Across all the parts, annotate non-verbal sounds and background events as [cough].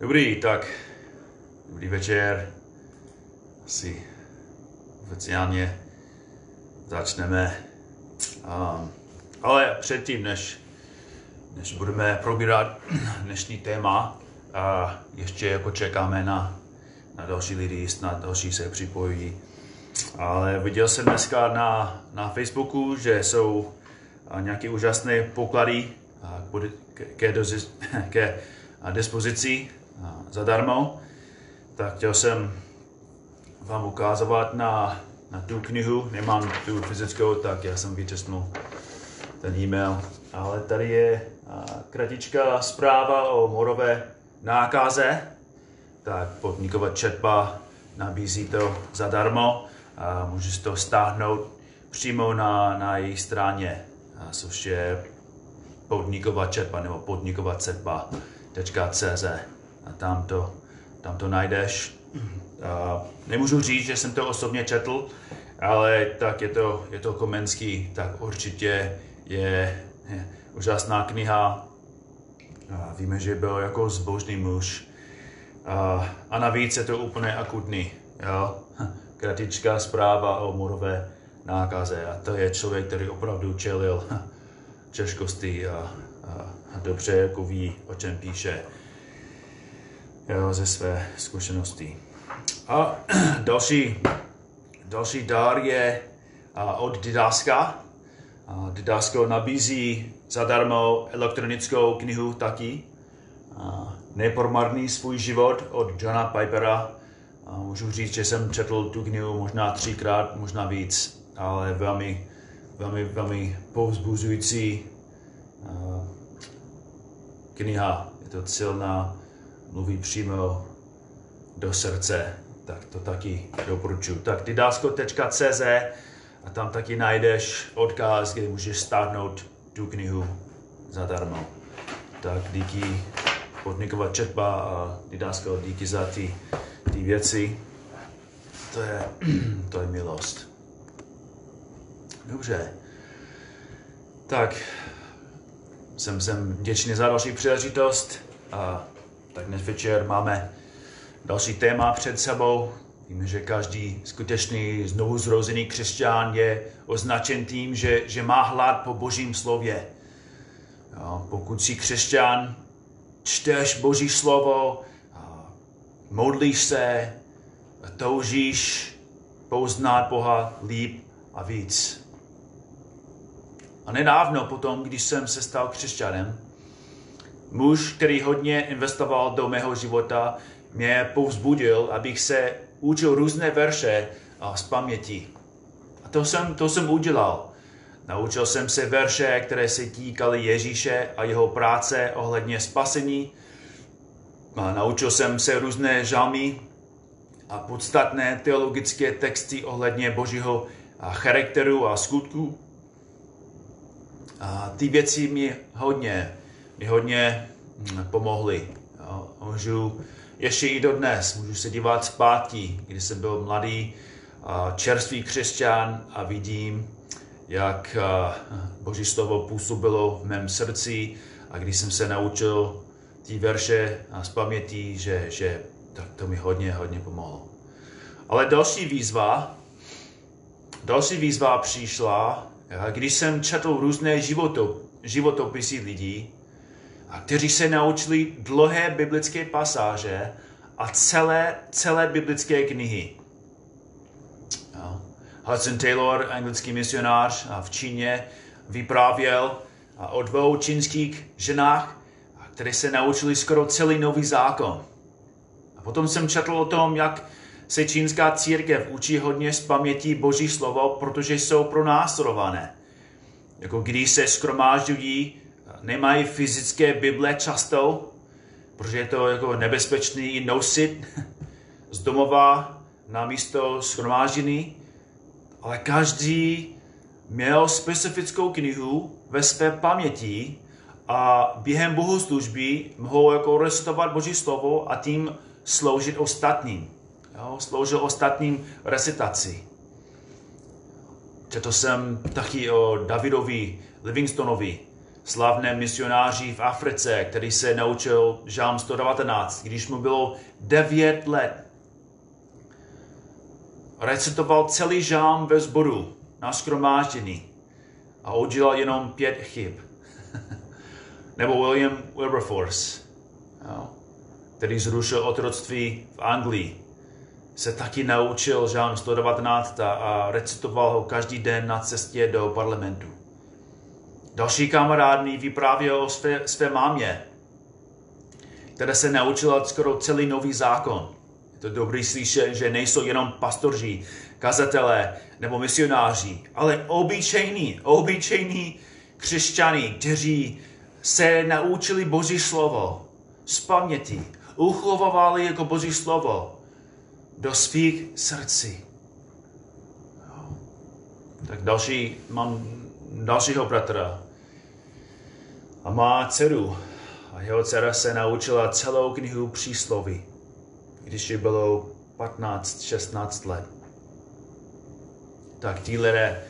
Dobrý, tak dobrý večer. Asi oficiálně začneme. Um, ale předtím, než, než budeme probírat [clears throat] dnešní téma, a ještě jako čekáme na, na další lidi, snad další se připojí. Ale viděl jsem dneska na, na Facebooku, že jsou nějaké úžasné poklady ke, ke, [clears throat] ke dispozici zadarmo, tak chtěl jsem vám ukázat na, na tu knihu. Nemám tu fyzickou, tak já jsem vytisknul ten e-mail. Ale tady je kratičká zpráva o morové nákaze. Tak podniková četba nabízí to zadarmo. A můžeš to stáhnout přímo na, na její straně, což je podniková četba nebo podniková četba.cz a tam to, tam to najdeš. A nemůžu říct, že jsem to osobně četl, ale tak je to, je to Komenský, tak určitě je, je úžasná kniha. A víme, že byl jako zbožný muž. A, a navíc je to úplně akutní. Jo? [laughs] Kratičká zpráva o morové nákaze. A to je člověk, který opravdu čelil [laughs] těžkosti a, a, a dobře jako ví, o čem píše jo, ze své zkušenosti. A [clears throat] další, další dar je od Didaska. Didasko nabízí zadarmo elektronickou knihu taky. Nepromarný svůj život od Johna Pipera. Můžu říct, že jsem četl tu knihu možná třikrát, možná víc, ale velmi, velmi, velmi povzbuzující kniha. Je to silná mluví přímo do srdce, tak to taky doporučuji. Tak didasko.cz a tam taky najdeš odkaz, kde můžeš stáhnout tu knihu zadarmo. Tak díky podnikovat četba a Didasko, díky za ty, ty věci. To je, [clears throat] to je milost. Dobře. Tak, jsem, jsem vděčný za další příležitost a tak dnes večer máme další téma před sebou. Víme, že každý skutečný znovu zrozený křesťan je označen tím, že, že má hlad po božím slově. Jo, pokud jsi křesťan, čteš boží slovo, modlíš se, toužíš poznat Boha líp a víc. A nedávno potom, když jsem se stal křesťanem, muž, který hodně investoval do mého života, mě povzbudil, abych se učil různé verše z paměti. A to jsem, to jsem udělal. Naučil jsem se verše, které se týkaly Ježíše a jeho práce ohledně spasení. A naučil jsem se různé žalmy a podstatné teologické texty ohledně božího charakteru a skutku. A ty věci mi hodně, mi hodně hm, pomohly. Můžu ještě i do dnes, můžu se dívat zpátky, když jsem byl mladý, čerstvý křesťan a vidím, jak Boží slovo působilo v mém srdci a když jsem se naučil ty verše z paměti, že, že tak to mi hodně, hodně pomohlo. Ale další výzva, další výzva přišla když jsem četl různé životop, životopisy lidí, kteří se naučili dlouhé biblické pasáže a celé, celé biblické knihy. Hudson Taylor, anglický misionář v Číně, vyprávěl o dvou čínských ženách, které se naučili skoro celý nový zákon. A potom jsem četl o tom, jak se čínská církev učí hodně z paměti Boží slovo, protože jsou pronásledované. Jako když se skromážďují, nemají fyzické Bible často, protože je to jako nebezpečný nosit [laughs] z domova na místo schromáždění, ale každý měl specifickou knihu ve své paměti a během bohoslužby mohl jako recitovat Boží slovo a tím sloužit ostatním. Jo, sloužil ostatním recitaci. Četl jsem taky o Davidovi Livingstonovi, slavné misionáři v Africe, který se naučil žám 119, když mu bylo 9 let. Recitoval celý žám ve sboru na skromáždění a udělal jenom pět chyb. [laughs] Nebo William Wilberforce, který zrušil otroctví v Anglii, se taky naučil žám 119 a recitoval ho každý den na cestě do parlamentu. Další kamarád mi vyprávěl o své, své mámě, která se naučila skoro celý nový zákon. Je to dobrý slyšet, že nejsou jenom pastoři, kazatelé nebo misionáři, ale obyčejní, obyčejní křesťaní, kteří se naučili Boží slovo z paměti, uchovávali jako Boží slovo do svých srdcí. Tak další, mám dalšího bratra, a má dceru. A jeho dcera se naučila celou knihu přísloví, když jí bylo 15-16 let. Tak ti lidé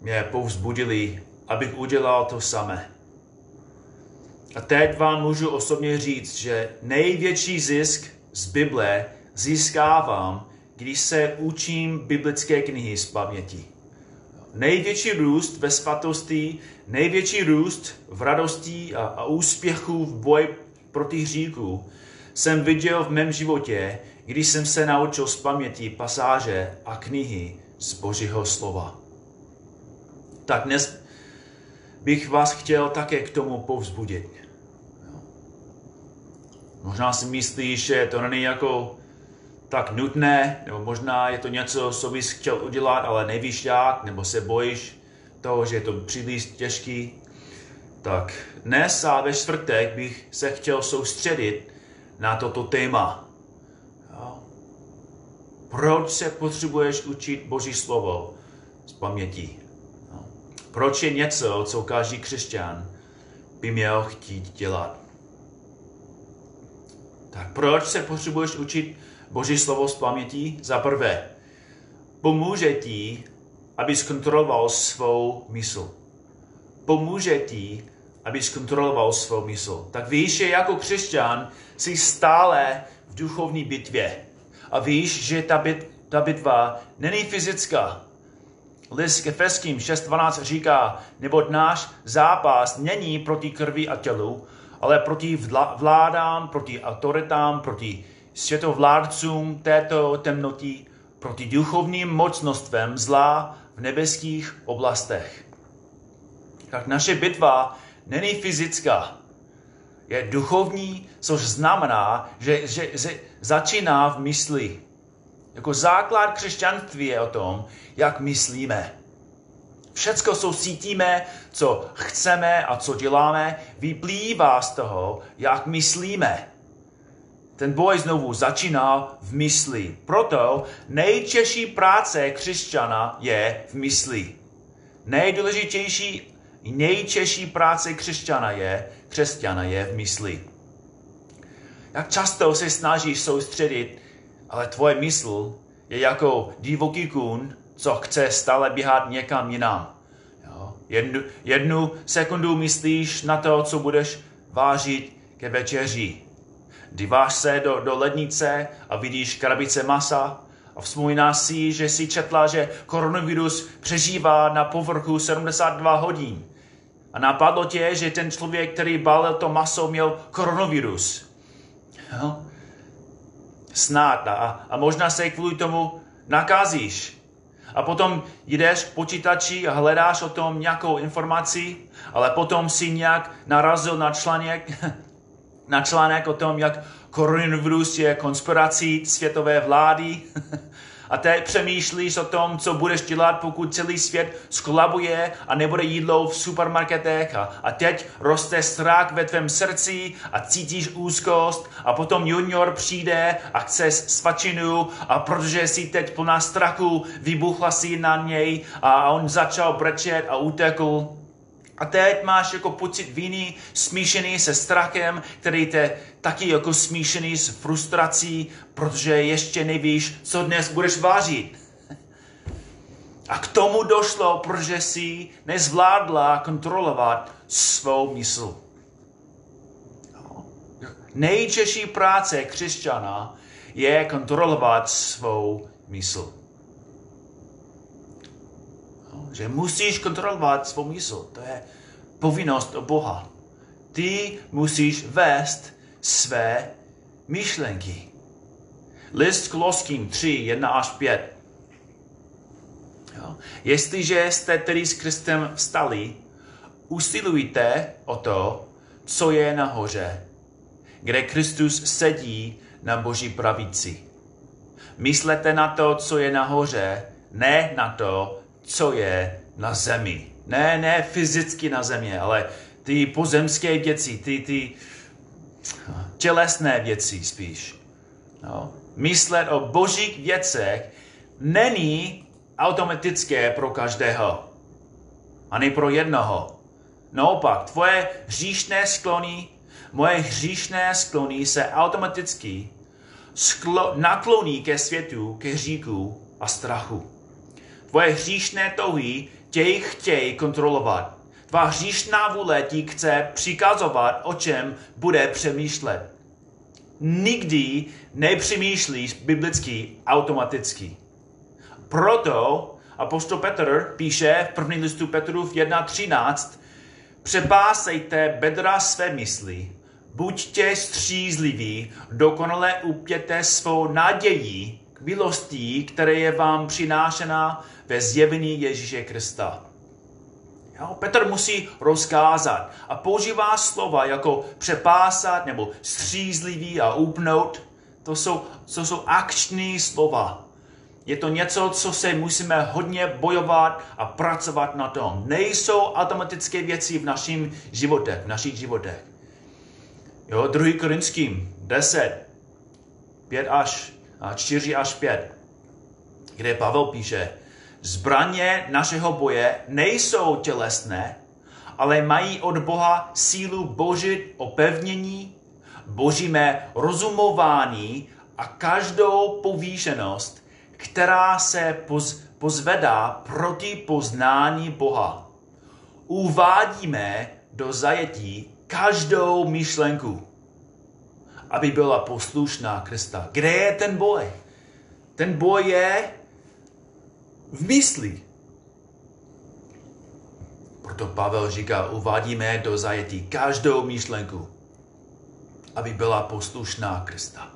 mě povzbudili, abych udělal to samé. A teď vám můžu osobně říct, že největší zisk z Bible získávám, když se učím biblické knihy z paměti největší růst ve svatosti, největší růst v radosti a, a úspěchu v boji proti hříku jsem viděl v mém životě, když jsem se naučil z paměti pasáže a knihy z Božího slova. Tak dnes bych vás chtěl také k tomu povzbudit. Možná si myslíš, že to není jako tak nutné, nebo možná je to něco, co bys chtěl udělat, ale nevíš jak, nebo se bojíš toho, že je to příliš těžký. Tak dnes a ve čtvrtek bych se chtěl soustředit na toto téma. Proč se potřebuješ učit Boží slovo z paměti? Proč je něco, co každý křesťan by měl chtít dělat? Tak proč se potřebuješ učit Boží slovo z paměti za prvé pomůže ti, aby zkontroloval svou mysl. Pomůže ti, aby zkontroloval svou mysl. Tak víš, že jako křesťan jsi stále v duchovní bitvě. A víš, že ta, bit, ta bitva není fyzická. List k Efeským 6.12 říká, neboť náš zápas není proti krvi a tělu, ale proti vládám, proti autoritám, proti světovládcům této temnoty proti duchovním mocnostvem zla v nebeských oblastech. Tak naše bitva není fyzická, je duchovní, což znamená, že, že, že začíná v mysli. Jako základ křesťanství je o tom, jak myslíme. Všecko, co cítíme, co chceme a co děláme, vyplývá z toho, jak myslíme. Ten boj znovu začíná v mysli. Proto nejtěžší práce křesťana je v mysli. Nejdůležitější, nejtěžší práce křesťana je, křesťana je v mysli. Jak často se snažíš soustředit, ale tvoje mysl je jako divoký kůň, co chce stále běhat někam jinam. Jo? Jednu, jednu sekundu myslíš na to, co budeš vážit ke večeři. Díváš se do, do lednice a vidíš krabice masa a vzpomínáš si, že si četla, že koronavirus přežívá na povrchu 72 hodin. A napadlo tě, že ten člověk, který balil to maso, měl koronavirus. Jo? Snad. A, a možná se kvůli tomu nakazíš. A potom jdeš k počítači a hledáš o tom nějakou informaci, ale potom si nějak narazil na článek, [laughs] na článek o tom, jak koronavirus je konspirací světové vlády. [laughs] A teď přemýšlíš o tom, co budeš dělat, pokud celý svět skolabuje a nebude jídlo v supermarketech. A, a teď roste strach ve tvém srdci a cítíš úzkost. A potom junior přijde a chce svačinu a protože si teď plná strachu, vybuchla si na něj a on začal brečet a utekl. A teď máš jako pocit viny smíšený se strachem, který te taky jako smíšený s frustrací, protože ještě nevíš, co dnes budeš vážit. A k tomu došlo, protože si nezvládla kontrolovat svou mysl. Nejtěžší práce křesťana je kontrolovat svou mysl. Že musíš kontrolovat svou mysl. To je povinnost od Boha. Ty musíš vést své myšlenky. List Koloským 3, 1 až 5. Jo? Jestliže jste tedy s Kristem vstali, usilujte o to, co je nahoře, kde Kristus sedí na boží pravici. Myslete na to, co je nahoře, ne na to, co je na zemi. Ne, ne fyzicky na zemi, ale ty pozemské věci, ty, ty tělesné věci spíš. No. Myslet o božích věcech není automatické pro každého. Ani pro jednoho. Naopak, tvoje hříšné sklony, moje hříšné sklony se automaticky sklo- nakloní ke světu, ke hříku a strachu. Tvoje hříšné touhy tě chtějí kontrolovat. Tvá hříšná vůle ti chce přikazovat, o čem bude přemýšlet. Nikdy nepřemýšlíš biblicky automaticky. Proto apostol Petr píše v první listu Petrův 1.13 Přepásejte bedra své mysli, buďte střízliví, dokonale upěte svou naději k milosti, které je vám přinášena ve zjevení Ježíše Krista. Jo? Petr musí rozkázat a používá slova jako přepásat nebo střízlivý a upnout. To jsou, to jsou akční slova. Je to něco, co se musíme hodně bojovat a pracovat na tom. Nejsou automatické věci v našem životech, v našich životech. Jo, 2. Korinským 10, 5 až, 4 až 5, kde Pavel píše, zbraně našeho boje nejsou tělesné, ale mají od Boha sílu božit opevnění, božíme rozumování a každou povýšenost, která se poz, pozvedá proti poznání Boha. Uvádíme do zajetí každou myšlenku, aby byla poslušná Krista. Kde je ten boj? Ten boj je v mysli. Proto Pavel říká, uvádíme do zajetí každou myšlenku, aby byla poslušná Krista.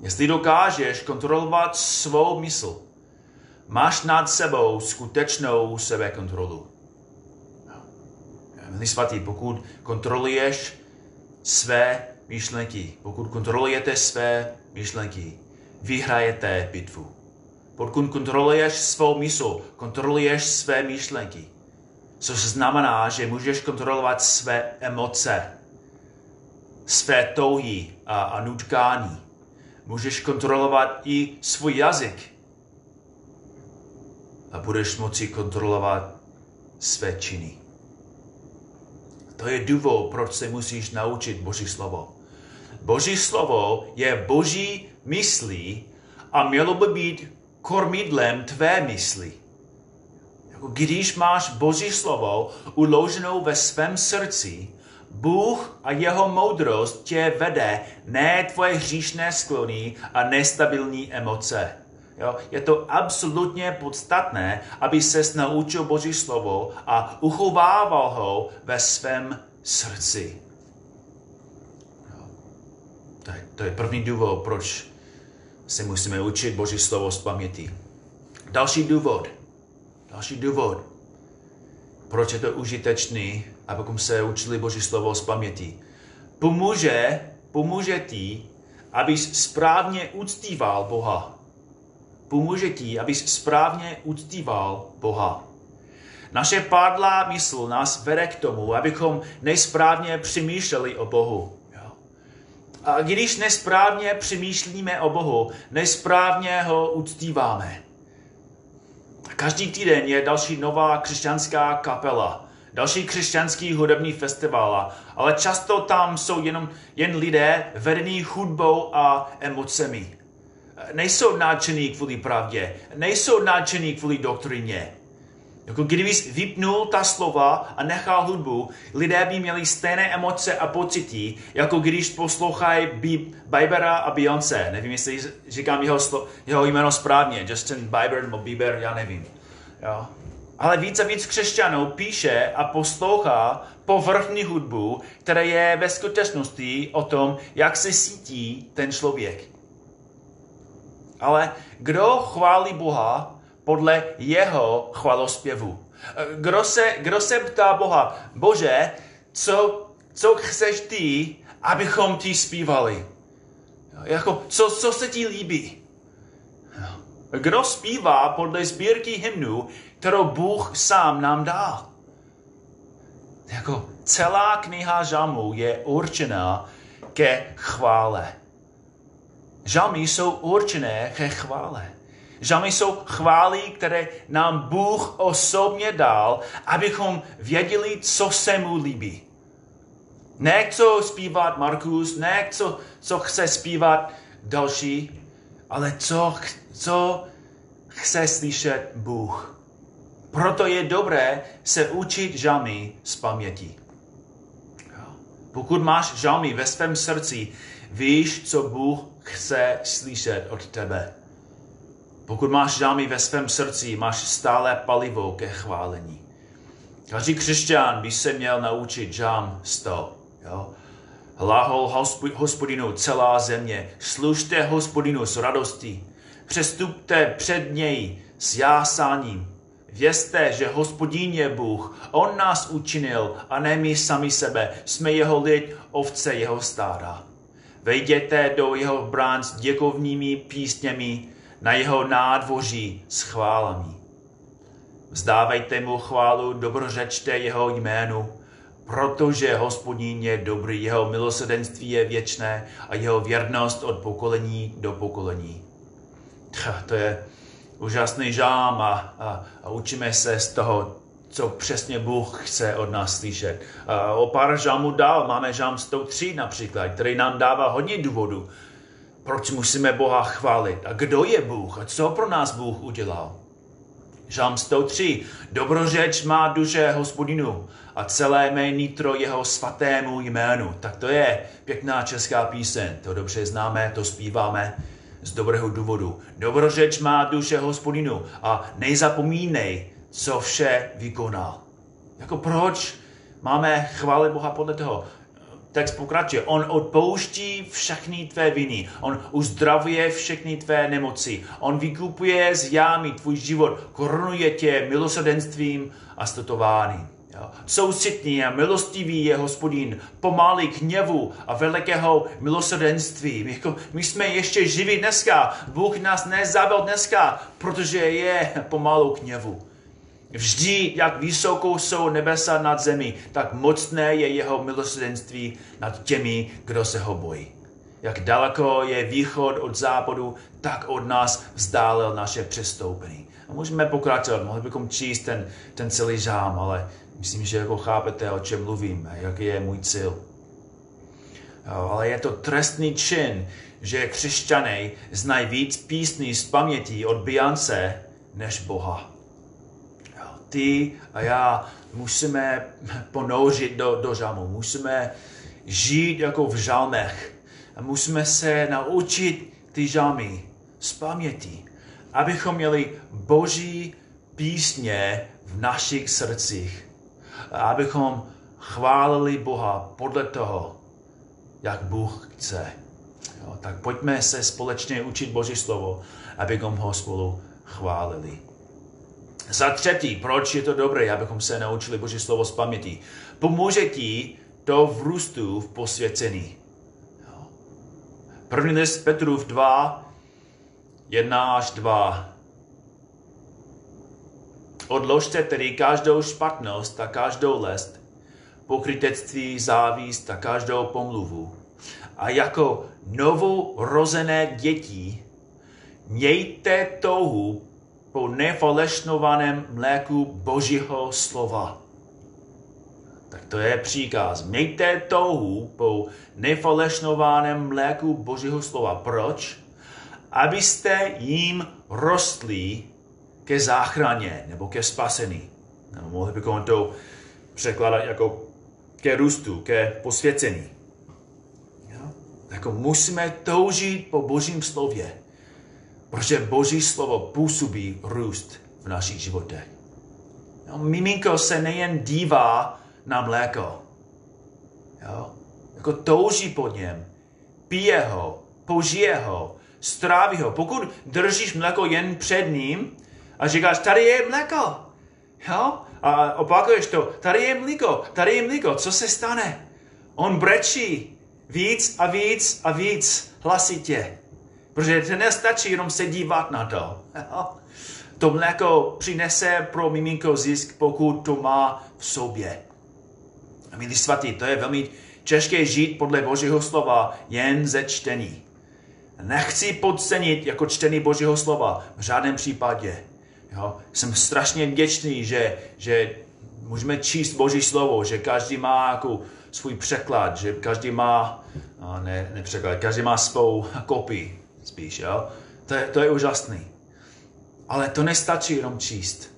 Jestli dokážeš kontrolovat svou mysl, máš nad sebou skutečnou sebekontrolu. Milí svatý, pokud kontroluješ své myšlenky, pokud kontrolujete své myšlenky, vyhrajete bitvu. Pokud kontroluješ svou mysl, kontroluješ své myšlenky, což znamená, že můžeš kontrolovat své emoce, své touhy a, a nutkání. Můžeš kontrolovat i svůj jazyk. A budeš moci kontrolovat své činy. To je důvod, proč se musíš naučit Boží slovo. Boží slovo je Boží myslí a mělo by být kormidlem tvé mysli. Jako když máš Boží slovo uloženou ve svém srdci, Bůh a jeho moudrost tě vede, ne tvoje hříšné sklony a nestabilní emoce. Jo? Je to absolutně podstatné, aby se naučil Boží slovo a uchovával ho ve svém srdci. To, je, to je první důvod, proč se musíme učit Boží slovo z paměti. Další důvod, další důvod, proč je to užitečný, abychom se učili Boží slovo z paměti. Pomůže, pomůže ti, abys správně uctíval Boha. Pomůže ti, abys správně uctíval Boha. Naše padlá mysl nás vede k tomu, abychom nesprávně přemýšleli o Bohu. A když nesprávně přemýšlíme o Bohu, nesprávně ho uctíváme. Každý týden je další nová křesťanská kapela, další křesťanský hudební festival, ale často tam jsou jenom jen lidé vedení hudbou a emocemi. Nejsou nadšení kvůli pravdě, nejsou nadšení kvůli doktrině. Jako kdybys vypnul ta slova a nechal hudbu, lidé by měli stejné emoce a pocity, jako když poslouchají Bibera a Beyoncé. Nevím, jestli říkám jeho, slo, jeho jméno správně, Justin Bieber nebo Bieber, já nevím. Jo? Ale víc a víc křesťanů píše a poslouchá povrchní hudbu, která je ve skutečnosti o tom, jak se cítí ten člověk. Ale kdo chválí Boha podle jeho chvalospěvu? Kdo se, kdo se ptá Boha, Bože, co, co chceš ty, abychom ti zpívali? Jako, co, co se ti líbí? Kdo zpívá podle sbírky hymnů, kterou Bůh sám nám dal? Jako celá kniha žalmů je určená ke chvále. Žalmy jsou určené ke chvále. Žalmy jsou chvály, které nám Bůh osobně dal, abychom věděli, co se mu líbí. Ne co zpívat Markus, ne co, co chce zpívat další, ale co, co chce slyšet Bůh. Proto je dobré se učit žalmy z paměti. Pokud máš žalmy ve svém srdci, víš, co Bůh chce slyšet od tebe. Pokud máš žalmy ve svém srdci, máš stále palivo ke chválení. Každý křesťan by se měl naučit žám 100. Jo? Hlahol hospodinu celá země, služte hospodinu s radostí, přestupte před něj s jásáním. Vězte, že hospodín je Bůh, on nás učinil a ne my sami sebe, jsme jeho lid, ovce jeho stáda. Vejděte do jeho brán s děkovnými písněmi, na jeho nádvoří s chválami. Vzdávejte mu chválu, dobrořečte jeho jménu, protože hospodín je dobrý, jeho milosedenství je věčné a jeho věrnost od pokolení do pokolení. To je úžasný žám a, a, a učíme se z toho, co přesně Bůh chce od nás slyšet. A o pár žámů dál máme žám 103 například, který nám dává hodně důvodů, proč musíme Boha chválit a kdo je Bůh a co pro nás Bůh udělal. Žám 103. Dobrořeč má duše hospodinu a celé mé nitro jeho svatému jménu. Tak to je pěkná česká píseň, to dobře známe, to zpíváme z dobrého důvodu. Dobrořeč má duše hospodinu a nezapomínej, co vše vykonal. Jako proč máme chválit Boha podle toho? Text pokračuje. On odpouští všechny tvé viny. On uzdravuje všechny tvé nemoci. On vykupuje z jámy tvůj život. Korunuje tě milosrdenstvím a statováním. Soucitný a milostivý je hospodin, pomalý k hněvu a velikého milosrdenství. My, jako, my jsme ještě živí dneska. Bůh nás nezabil dneska, protože je pomalu k hněvu. Vždy, jak vysoko jsou nebesa nad zemi, tak mocné je jeho milosrdenství nad těmi, kdo se ho bojí. Jak daleko je východ od západu, tak od nás vzdálil naše přestoupení. A můžeme pokračovat, mohli bychom číst ten, ten celý žám, ale Myslím, že jako chápete, o čem mluvím jaký je můj cíl. Ale je to trestný čin, že křesťané znají víc písní z paměti od Biance než Boha. Ty a já musíme ponořit do, do žamu, musíme žít jako v žalmech a musíme se naučit ty žalmy z paměti, abychom měli boží písně v našich srdcích abychom chválili Boha podle toho, jak Bůh chce. Jo, tak pojďme se společně učit Boží slovo, abychom ho spolu chválili. Za třetí, proč je to dobré, abychom se naučili Boží slovo z paměti? Pomůže ti to v růstu v posvěcení. Jo. První list Petrův 2, 1 až 2. Odložte tedy každou špatnost a každou lest, pokrytectví, závist a každou pomluvu. A jako novou rozené děti mějte touhu po nefalešnovaném mléku Božího slova. Tak to je příkaz. Mějte touhu po nefalešnovaném mléku Božího slova. Proč? Abyste jim rostli ke záchraně nebo ke spasení. Nebo mohli bychom to překládat jako ke růstu, ke posvěcení. Jako musíme toužit po Božím slově, protože Boží slovo působí růst v našich životech. Jo? Miminko se nejen dívá na mléko, jo? jako touží po něm, pije ho, použije ho, stráví ho. Pokud držíš mléko jen před ním a říkáš, tady je mléko, jo? a opakuješ to, tady je mléko, tady je mléko, co se stane? On brečí víc a víc a víc hlasitě. Protože to nestačí jenom se dívat na to. [laughs] To mléko přinese pro miminko zisk, pokud to má v sobě. A milí svatý, to je velmi těžké žít podle Božího slova jen ze čtení. Nechci podcenit jako čtení Božího slova v žádném případě. Jo? Jsem strašně vděčný, že, že můžeme číst Boží slovo, že každý má jako svůj překlad, že každý má, ne, ne překlad, každý má svou kopii spíš. Jo? To, je, to je úžasný. Ale to nestačí jenom číst.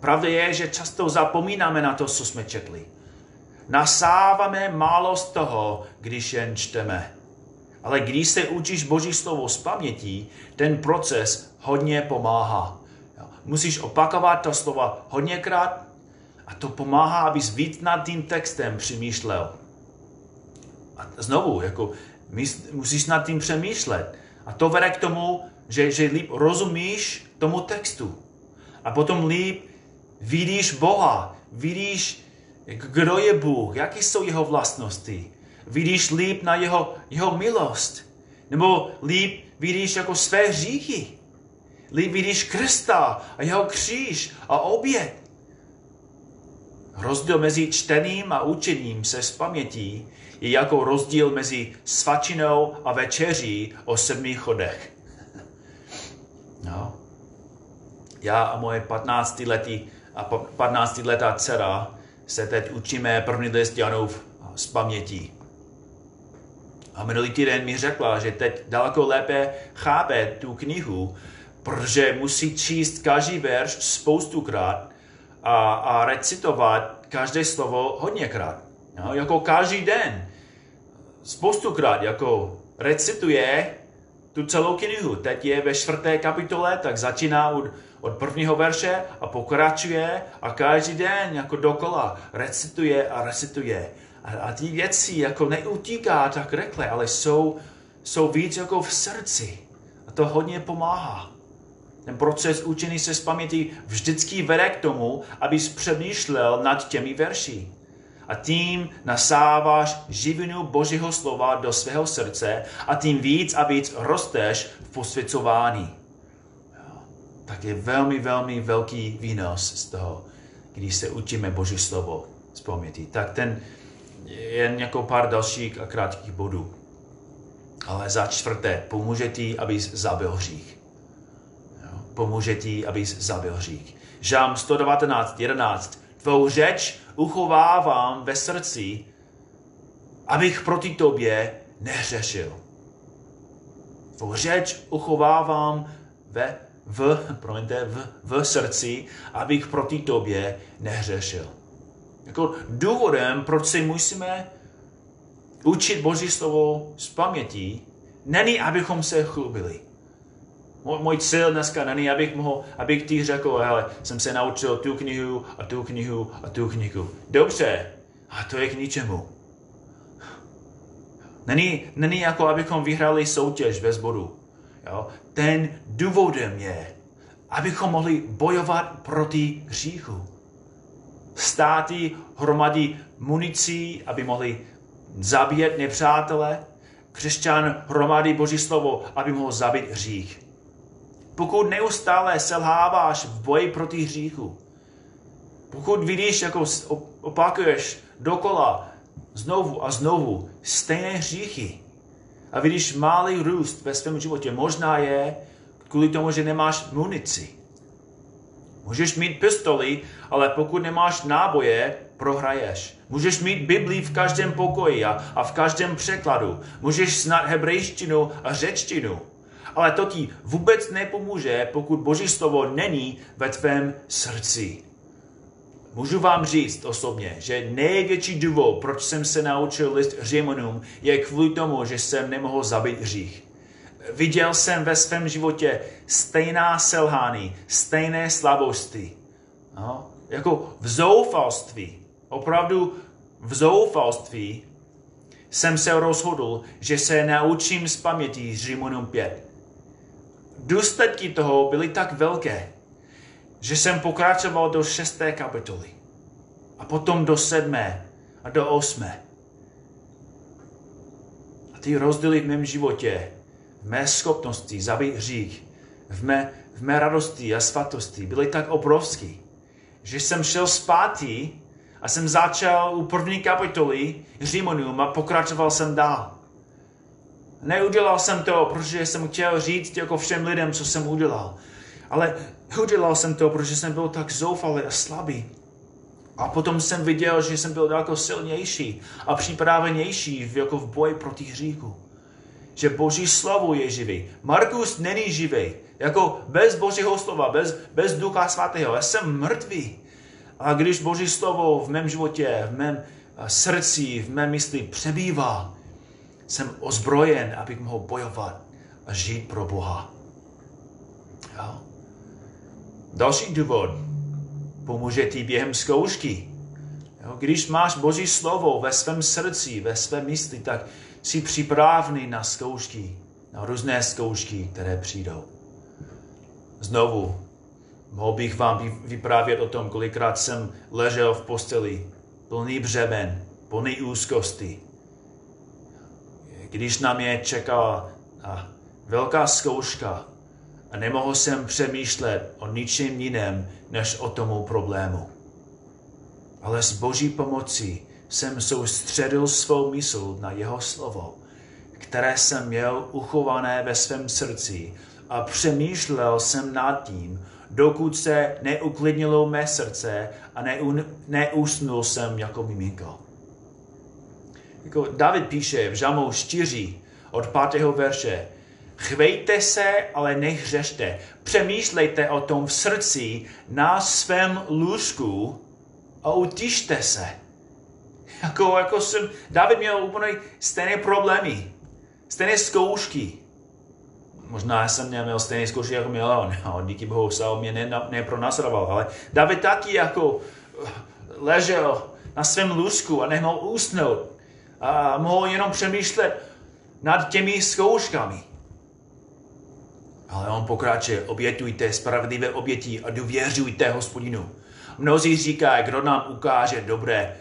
Pravda je, že často zapomínáme na to, co jsme četli. Nasáváme málo z toho, když jen čteme. Ale když se učíš Boží slovo z pamětí, ten proces hodně pomáhá. Musíš opakovat ta slova hodněkrát a to pomáhá, abys víc nad tím textem přemýšlel. A znovu, jako musíš nad tím přemýšlet. A to vede k tomu, že, že líp rozumíš tomu textu. A potom líp vidíš Boha, vidíš, kdo je Bůh, jaké jsou jeho vlastnosti. Vidíš líp na jeho, jeho milost. Nebo líp vidíš jako své hříchy. Líp vidíš Krista a jeho kříž a oběd. Rozdíl mezi čtením a učením se z pamětí je jako rozdíl mezi svačinou a večeří o sedmi chodech. No. Já a moje 15 letý a 15 letá dcera se teď učíme první list Janův z paměti. A minulý týden mi řekla, že teď daleko lépe chápe tu knihu, protože musí číst každý verš spoustukrát a, a recitovat každé slovo hodněkrát. No, jako každý den. Spoustukrát, jako recituje tu celou knihu. Teď je ve čtvrté kapitole, tak začíná od, od prvního verše a pokračuje a každý den jako dokola recituje a recituje. A, a ty věci jako neutíká tak rychle, ale jsou, jsou víc jako v srdci. A to hodně pomáhá. Ten proces učení se z paměti vždycky vede k tomu, abys přemýšlel nad těmi verši. A tím nasáváš živinu Božího slova do svého srdce a tím víc a víc rosteš v posvěcování. Tak je velmi, velmi velký výnos z toho, když se učíme Boží slovo z paměti. Tak ten jen jako pár dalších a krátkých bodů. Ale za čtvrté, pomůže ti, abys zabil hřích pomůže ti, abys zabil hřích. Žám 119, 11. Tvou řeč uchovávám ve srdci, abych proti tobě nehřešil. Tvou řeč uchovávám ve, v, promiňte, v, v srdci, abych proti tobě nehřešil. Jako důvodem, proč si musíme učit Boží slovo z paměti, není, abychom se chlubili můj, cíl dneska není, abych mohl, abych ti řekl, hele, jsem se naučil tu knihu a tu knihu a tu knihu. Dobře, a to je k ničemu. Není, není jako, abychom vyhrali soutěž bez bodu. Jo? Ten důvodem je, abychom mohli bojovat proti hříchu. Státy hromadí municí, aby mohli zabíjet nepřátele. Křesťan hromadí Boží slovo, aby mohl zabít hřích. Pokud neustále selháváš v boji proti hříchu, pokud vidíš, jako opakuješ dokola znovu a znovu stejné hříchy a vidíš malý růst ve svém životě, možná je kvůli tomu, že nemáš munici. Můžeš mít pistoli, ale pokud nemáš náboje, prohraješ. Můžeš mít Biblii v každém pokoji a, a v každém překladu. Můžeš znát hebrejštinu a řečtinu ale to ti vůbec nepomůže, pokud Boží slovo není ve tvém srdci. můžu vám říct osobně, že největší důvod, proč jsem se naučil list Římanům, je kvůli tomu, že jsem nemohl zabít hřích. Viděl jsem ve svém životě stejná selhání, stejné slabosti. No, jako v zoufalství, opravdu v zoufalství jsem se rozhodl, že se naučím z paměti Římanům 5. Důsledky toho byly tak velké, že jsem pokračoval do šesté kapitoly a potom do sedmé a do osmé. A ty rozdíly v mém životě, v mé schopnosti zabít hřích, v mé, v mé radosti a svatosti byly tak obrovský, že jsem šel zpátky a jsem začal u první kapitoly Římanům a pokračoval jsem dál. Neudělal jsem to, protože jsem chtěl říct jako všem lidem, co jsem udělal. Ale udělal jsem to, protože jsem byl tak zoufalý a slabý. A potom jsem viděl, že jsem byl daleko silnější a připravenější jako v boji proti hříchu. Že Boží slovo je živý. Markus není živý. Jako bez Božího slova, bez, bez Ducha Svatého. Já jsem mrtvý. A když Boží slovo v mém životě, v mém eh, srdci, v mém mysli přebývá, jsem ozbrojen, abych mohl bojovat a žít pro Boha. Jo? Další důvod pomůže ti během zkoušky. Jo? Když máš Boží slovo ve svém srdci, ve své mysli, tak jsi připravený na zkoušky, na různé zkoušky, které přijdou. Znovu, mohl bych vám vyprávět o tom, kolikrát jsem ležel v posteli, plný břemen, plný úzkosti, když na mě čekala velká zkouška a nemohl jsem přemýšlet o ničem jiném, než o tomu problému. Ale s boží pomocí jsem soustředil svou mysl na jeho slovo, které jsem měl uchované ve svém srdci a přemýšlel jsem nad tím, dokud se neuklidnilo mé srdce a neusnul jsem jako miminko. Jako David píše v Žamu 4 od 5. verše, Chvejte se, ale nehřešte. Přemýšlejte o tom v srdci na svém lůžku a utište se. [laughs] Jako, jako jsem, David měl úplně stejné problémy, stejné zkoušky. Možná jsem neměl stejné zkoušky, jako měl on. [laughs] No, díky bohu se o mě nepronásledoval, ale David taky jako ležel na svém lůžku a nemohl usnout a mohl jenom přemýšlet nad těmi zkouškami. Ale on pokračuje, obětujte spravedlivé oběti a důvěřujte hospodinu. Mnozí říkají, kdo nám ukáže dobré,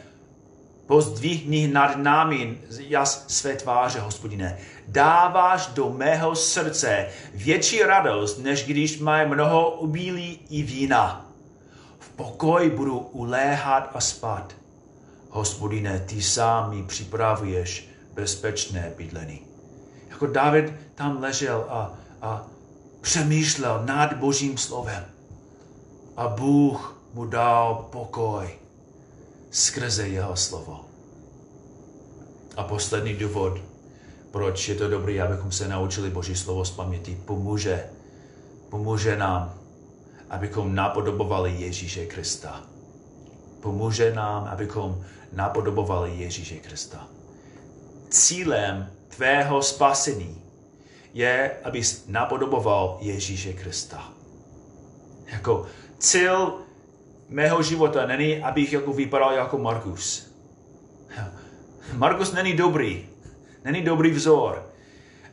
pozdvihni nad námi jas své tváře, hospodine. Dáváš do mého srdce větší radost, než když mají mnoho ubílí i vína. V pokoji budu uléhat a spát hospodine, ty sám mi připravuješ bezpečné bydlení. Jako David tam ležel a, a přemýšlel nad Božím slovem. A Bůh mu dal pokoj skrze jeho slovo. A poslední důvod, proč je to dobré, abychom se naučili Boží slovo z paměti, pomůže, pomůže nám, abychom napodobovali Ježíše Krista. Pomůže nám, abychom napodobovali Ježíše Krista. Cílem tvého spasení je, abys napodoboval Ježíše Krista. Jako cíl mého života není, abych jako vypadal jako Markus. Markus není dobrý, není dobrý vzor,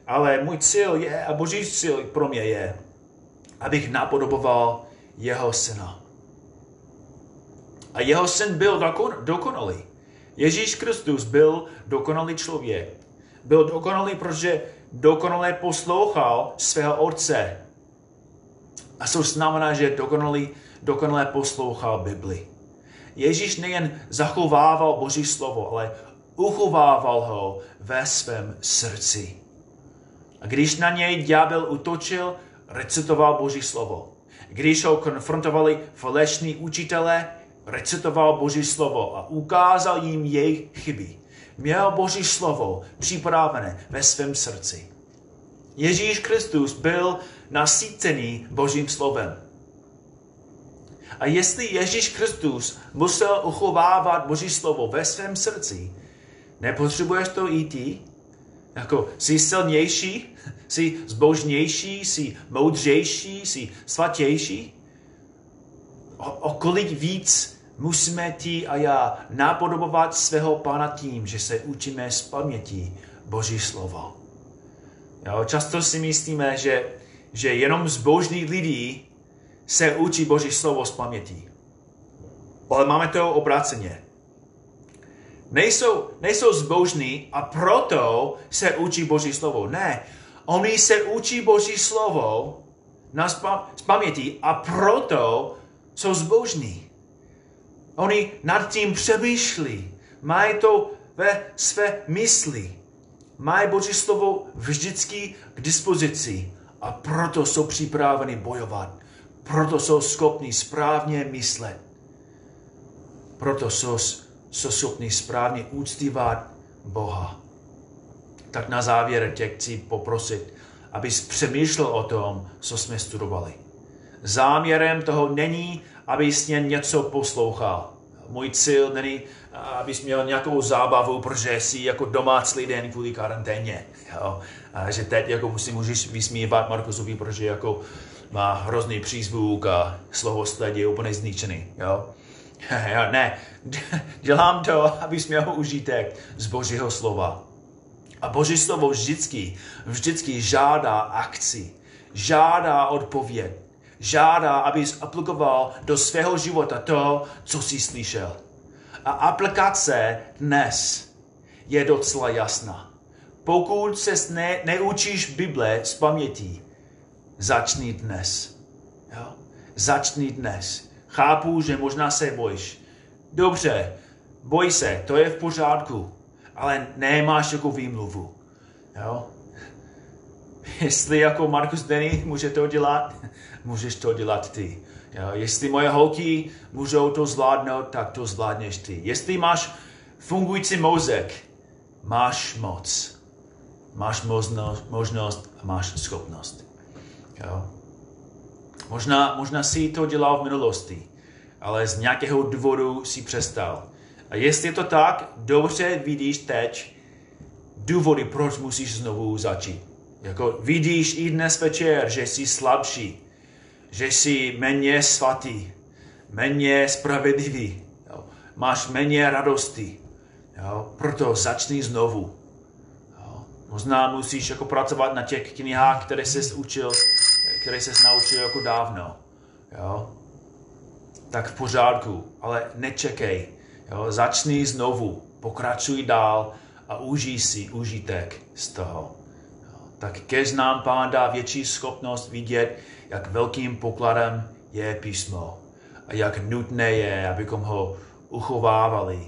ale můj cíl je, a boží cíl pro mě je, abych napodoboval jeho syna. A jeho syn byl dokon, dokonalý. Ježíš Kristus byl dokonalý člověk. Byl dokonalý, protože dokonale poslouchal svého otce. A to znamená, že dokonalý, dokonale poslouchal Bibli. Ježíš nejen zachovával Boží slovo, ale uchovával ho ve svém srdci. A když na něj ďábel utočil, recitoval Boží slovo. Když ho konfrontovali falešní učitelé, recitoval Boží slovo a ukázal jim jejich chyby. Měl Boží slovo připravené ve svém srdci. Ježíš Kristus byl nasícený Božím slovem. A jestli Ježíš Kristus musel uchovávat Boží slovo ve svém srdci, nepotřebuješ to i ty? Jako jsi silnější, jsi zbožnější, jsi moudřejší, jsi svatější? O, o kolik víc musíme ty a já napodobovat svého pána tím, že se učíme z paměti Boží slovo. Jo, často si myslíme, že, že jenom zbožní lidi se učí Boží slovo z paměti. Ale máme to obráceně. Nejsou, nejsou zbožní a proto se učí Boží slovo. Ne, oni se učí Boží slovo na z paměti a proto jsou zbožní. Oni nad tím přemýšlí, mají to ve své mysli, mají Boží slovo vždycky k dispozici a proto jsou připraveni bojovat. Proto jsou schopni správně myslet. Proto jsou, jsou schopni správně úctívat Boha. Tak na závěr tě chci poprosit, abys přemýšlel o tom, co jsme studovali. Záměrem toho není, abys jen něco poslouchal. Můj cíl není, abys měl nějakou zábavu, protože jsi jako domácí den kvůli karanténě. Jo? A že teď jako si můžeš vysmívat Markusovi, protože jako má hrozný přízvuk a slovosled je úplně zničený. Jo? [laughs] ne, [laughs] dělám to, abys měl užitek z Božího slova. A Boží slovo vždycky, vždycky žádá akci, žádá odpověď, žádá, abys aplikoval do svého života to, co jsi slyšel. A aplikace dnes je docela jasná. Pokud se ne, neučíš Bible z paměti, začni dnes. Jo? Začni dnes. Chápu, že možná se bojíš. Dobře, boj se, to je v pořádku, ale nemáš jako výmluvu. Jo? [laughs] Jestli jako Markus Denny může to dělat, [laughs] můžeš to dělat ty. Jo? Jestli moje holky můžou to zvládnout, tak to zvládneš ty. Jestli máš fungující mozek, máš moc. Máš možnost, možnost a máš schopnost. Jo? Možná, možná si to dělal v minulosti, ale z nějakého důvodu si přestal. A jestli je to tak, dobře vidíš teď důvody, proč musíš znovu začít. Jako vidíš i dnes večer, že jsi slabší, že jsi méně svatý, méně spravedlivý, jo. máš méně radosti. Jo. Proto začni znovu. Jo. Možná musíš jako pracovat na těch knihách, které jsi učil, které jsi naučil jako dávno. Jo. Tak v pořádku, ale nečekej. Jo. Začni znovu, pokračuj dál a užij si užitek z toho. Tak kež nám Pán dá větší schopnost vidět, jak velkým pokladem je písmo a jak nutné je, abychom ho uchovávali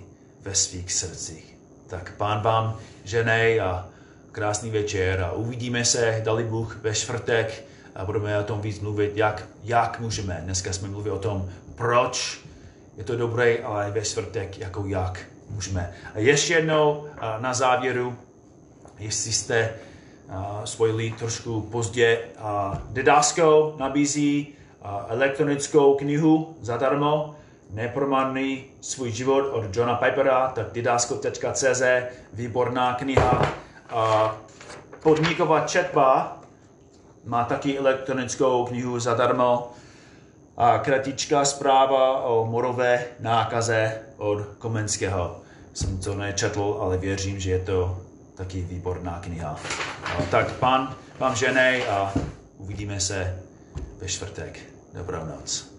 ve svých srdcích. Tak pán vám ženej a krásný večer a uvidíme se, dali Bůh ve čtvrtek a budeme o tom víc mluvit, jak, jak můžeme. Dneska jsme mluvili o tom, proč je to dobré, ale ve čtvrtek jako jak můžeme. A ještě jednou na závěru, jestli jste spojili trošku pozdě. Didasko nabízí elektronickou knihu zadarmo, nepromarný svůj život od Johna Pipera, tak didasko.cz, výborná kniha. Podniková četba má taky elektronickou knihu zadarmo. A kratičká zpráva o morové nákaze od Komenského. Jsem to nečetl, ale věřím, že je to taky výborná kniha. Tak pán vám ženej a uvidíme se ve čtvrtek. Dobrou noc.